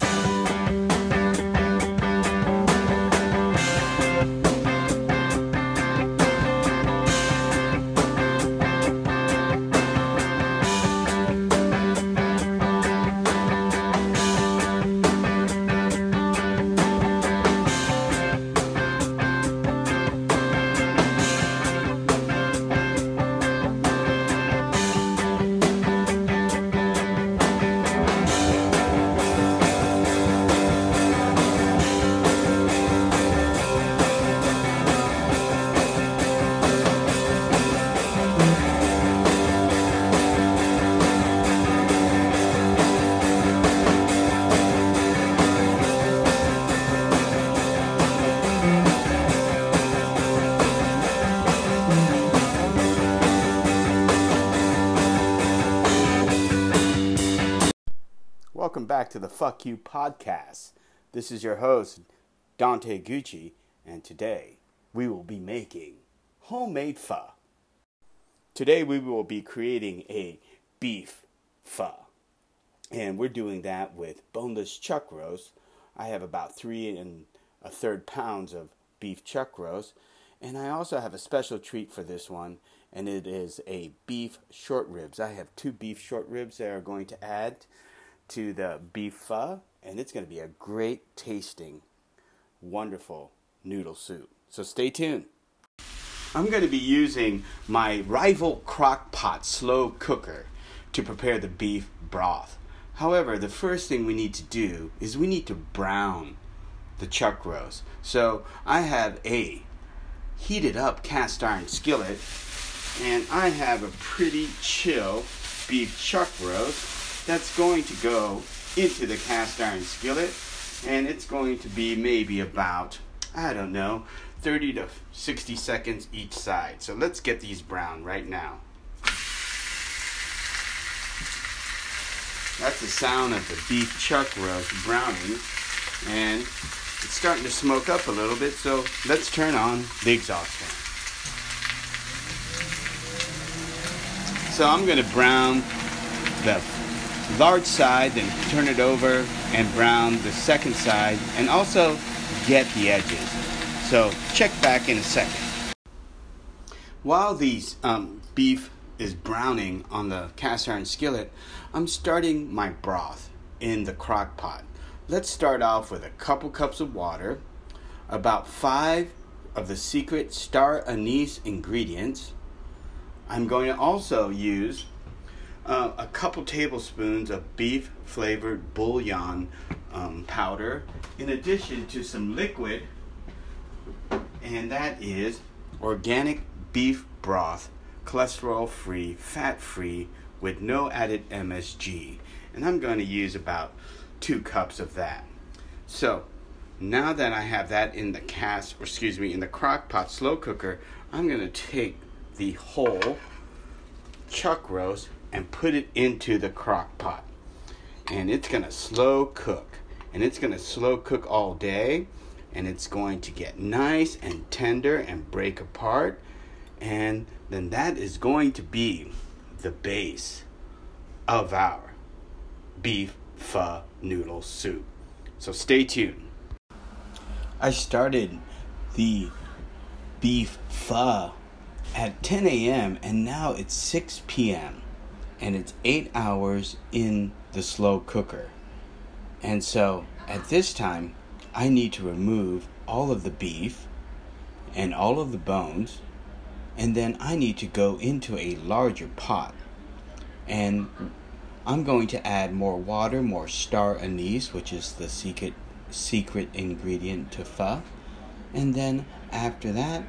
Welcome back to the Fuck You podcast. This is your host, Dante Gucci, and today we will be making homemade pho. Today we will be creating a beef pho. And we're doing that with boneless chuck roast. I have about three and a third pounds of beef chuck roast. And I also have a special treat for this one, and it is a beef short ribs. I have two beef short ribs that are going to add to the beef pho, and it's going to be a great tasting, wonderful noodle soup. So stay tuned. I'm going to be using my rival crock pot slow cooker to prepare the beef broth. However, the first thing we need to do is we need to brown the chuck roast. So I have a heated up cast iron skillet and I have a pretty chill beef chuck roast that's going to go into the cast iron skillet and it's going to be maybe about I don't know 30 to 60 seconds each side. So let's get these brown right now. That's the sound of the beef chuck roast browning and it's starting to smoke up a little bit so let's turn on the exhaust fan. So I'm going to brown the large side, then turn it over and brown the second side, and also get the edges. So check back in a second. While these um, beef is browning on the cast iron skillet, I'm starting my broth in the crock pot. Let's start off with a couple cups of water, about five of the secret star anise ingredients. I'm going to also use uh, a couple tablespoons of beef flavored bouillon um, powder, in addition to some liquid, and that is organic beef broth, cholesterol free, fat free, with no added MSG. And I'm going to use about two cups of that. So now that I have that in the cast, or excuse me, in the crock pot slow cooker, I'm going to take the whole chuck roast and put it into the crock pot. And it's going to slow cook. And it's going to slow cook all day. And it's going to get nice and tender and break apart. And then that is going to be the base of our beef pho noodle soup. So stay tuned. I started the beef pho at 10 a.m. and now it's 6 p.m and it's eight hours in the slow cooker. And so at this time, I need to remove all of the beef and all of the bones, and then I need to go into a larger pot. And I'm going to add more water, more star anise, which is the secret secret ingredient to pho. And then after that,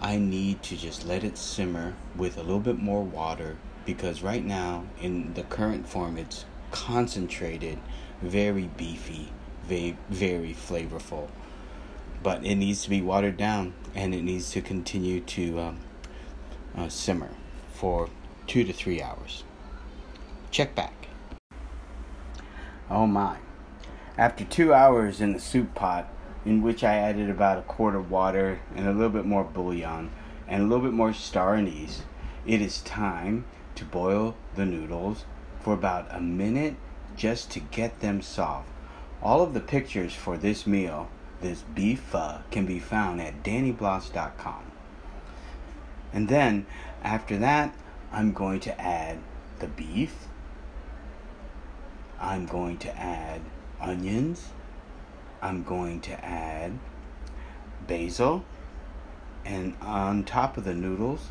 I need to just let it simmer with a little bit more water because right now in the current form it's concentrated, very beefy, very very flavorful. But it needs to be watered down and it needs to continue to um, uh, simmer for two to three hours. Check back. Oh my. After two hours in the soup pot, in which I added about a quart of water and a little bit more bouillon and a little bit more star anise, it is time to boil the noodles for about a minute just to get them soft. All of the pictures for this meal, this beef pho, can be found at dannybloss.com. And then after that, I'm going to add the beef. I'm going to add onions. I'm going to add basil and on top of the noodles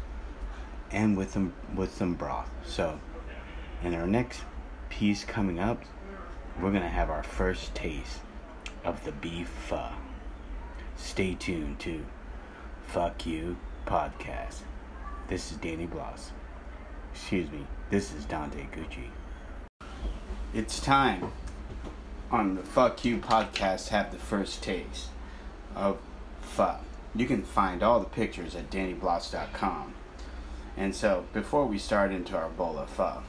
and with some with some broth. So in our next piece coming up, we're gonna have our first taste of the beef pho. Stay tuned to Fuck You Podcast. This is Danny Bloss. Excuse me, this is Dante Gucci. It's time on the Fuck You Podcast have the first taste of pho. You can find all the pictures at dannybloss.com. And so, before we start into our bowl of pho,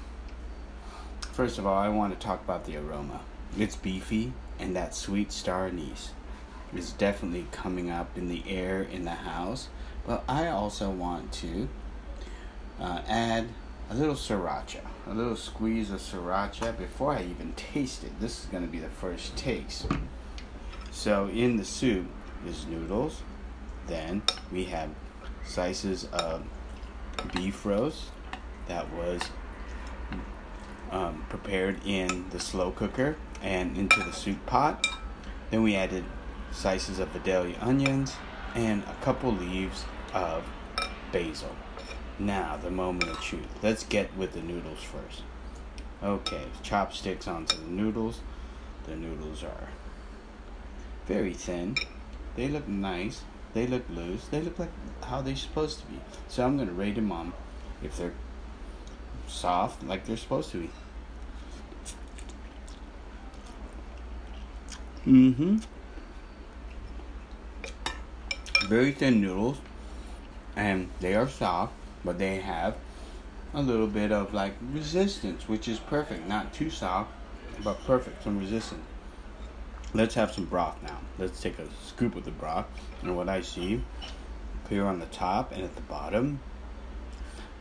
first of all, I want to talk about the aroma. It's beefy, and that sweet star anise is definitely coming up in the air in the house. But I also want to uh, add a little sriracha, a little squeeze of sriracha before I even taste it. This is going to be the first taste. So, in the soup is noodles. Then we have slices of beef roast that was um, prepared in the slow cooker and into the soup pot. Then we added slices of Vidalia onions and a couple leaves of basil. Now, the moment of truth. Let's get with the noodles first. Okay, chopsticks onto the noodles. The noodles are very thin. They look nice. They look loose. They look like how they're supposed to be. So I'm going to rate them on if they're soft like they're supposed to be. Mm-hmm. Very thin noodles. And they are soft, but they have a little bit of like resistance, which is perfect. Not too soft, but perfect. Some resistance. Let's have some broth now. Let's take a scoop of the broth. And what I see here on the top and at the bottom,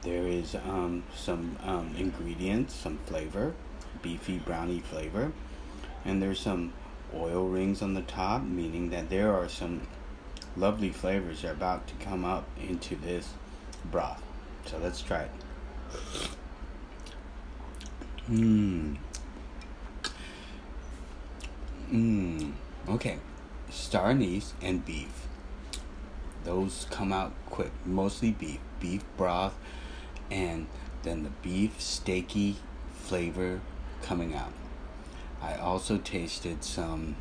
there is um, some um, ingredients, some flavor, beefy brownie flavor. And there's some oil rings on the top, meaning that there are some lovely flavors that are about to come up into this broth. So let's try it. Mmm. Mmm. Okay. Star anise and beef. Those come out quick. Mostly beef. Beef broth and then the beef steaky flavor coming out. I also tasted some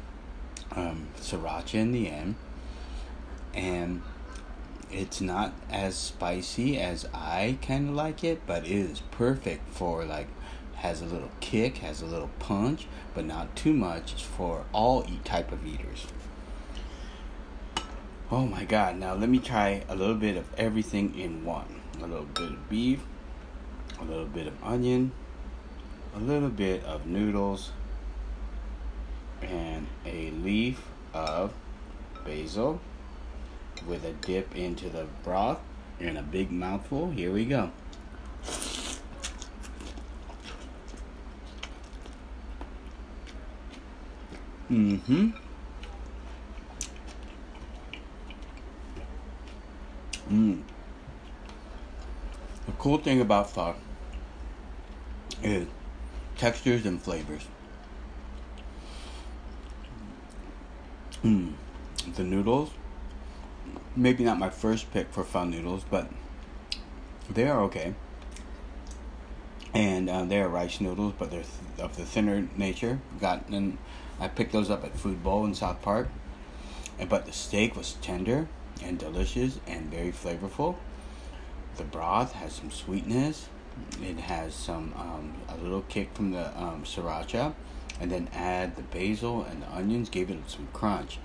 um, sriracha in the end, and it's not as spicy as I kind of like it, but it is perfect for like has a little kick, has a little punch, but not too much. It's for all type of eaters. Oh my god, now let me try a little bit of everything in one. A little bit of beef, a little bit of onion, a little bit of noodles, and a leaf of basil with a dip into the broth and a big mouthful. Here we go. Mm-hmm. Mm. The cool thing about pho is textures and flavors. Mm. The noodles, maybe not my first pick for pho noodles, but they are okay. And uh, they are rice noodles, but they're th- of the thinner nature. Got and I picked those up at Food Bowl in South Park. But the steak was tender and delicious and very flavorful. The broth has some sweetness. It has some um, a little kick from the um, sriracha, and then add the basil and the onions. Gave it some crunch.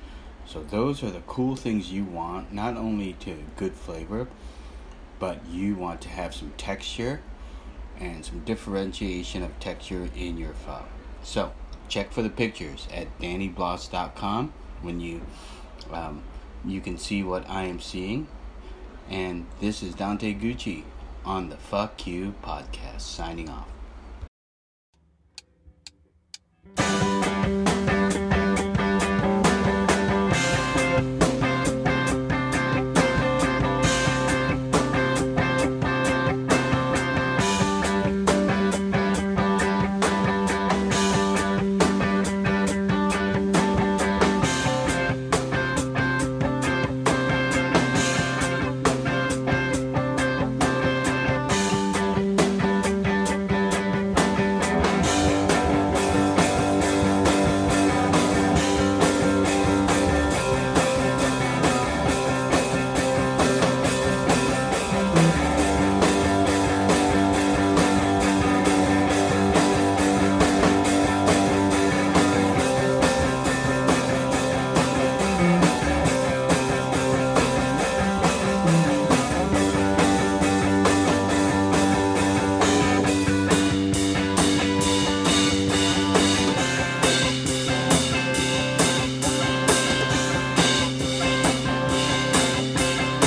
So those are the cool things you want. Not only to good flavor, but you want to have some texture and some differentiation of texture in your pho. So check for the pictures at dannybloss.com when you um, you can see what I am seeing. And this is Dante Gucci on the Fuck You podcast, signing off.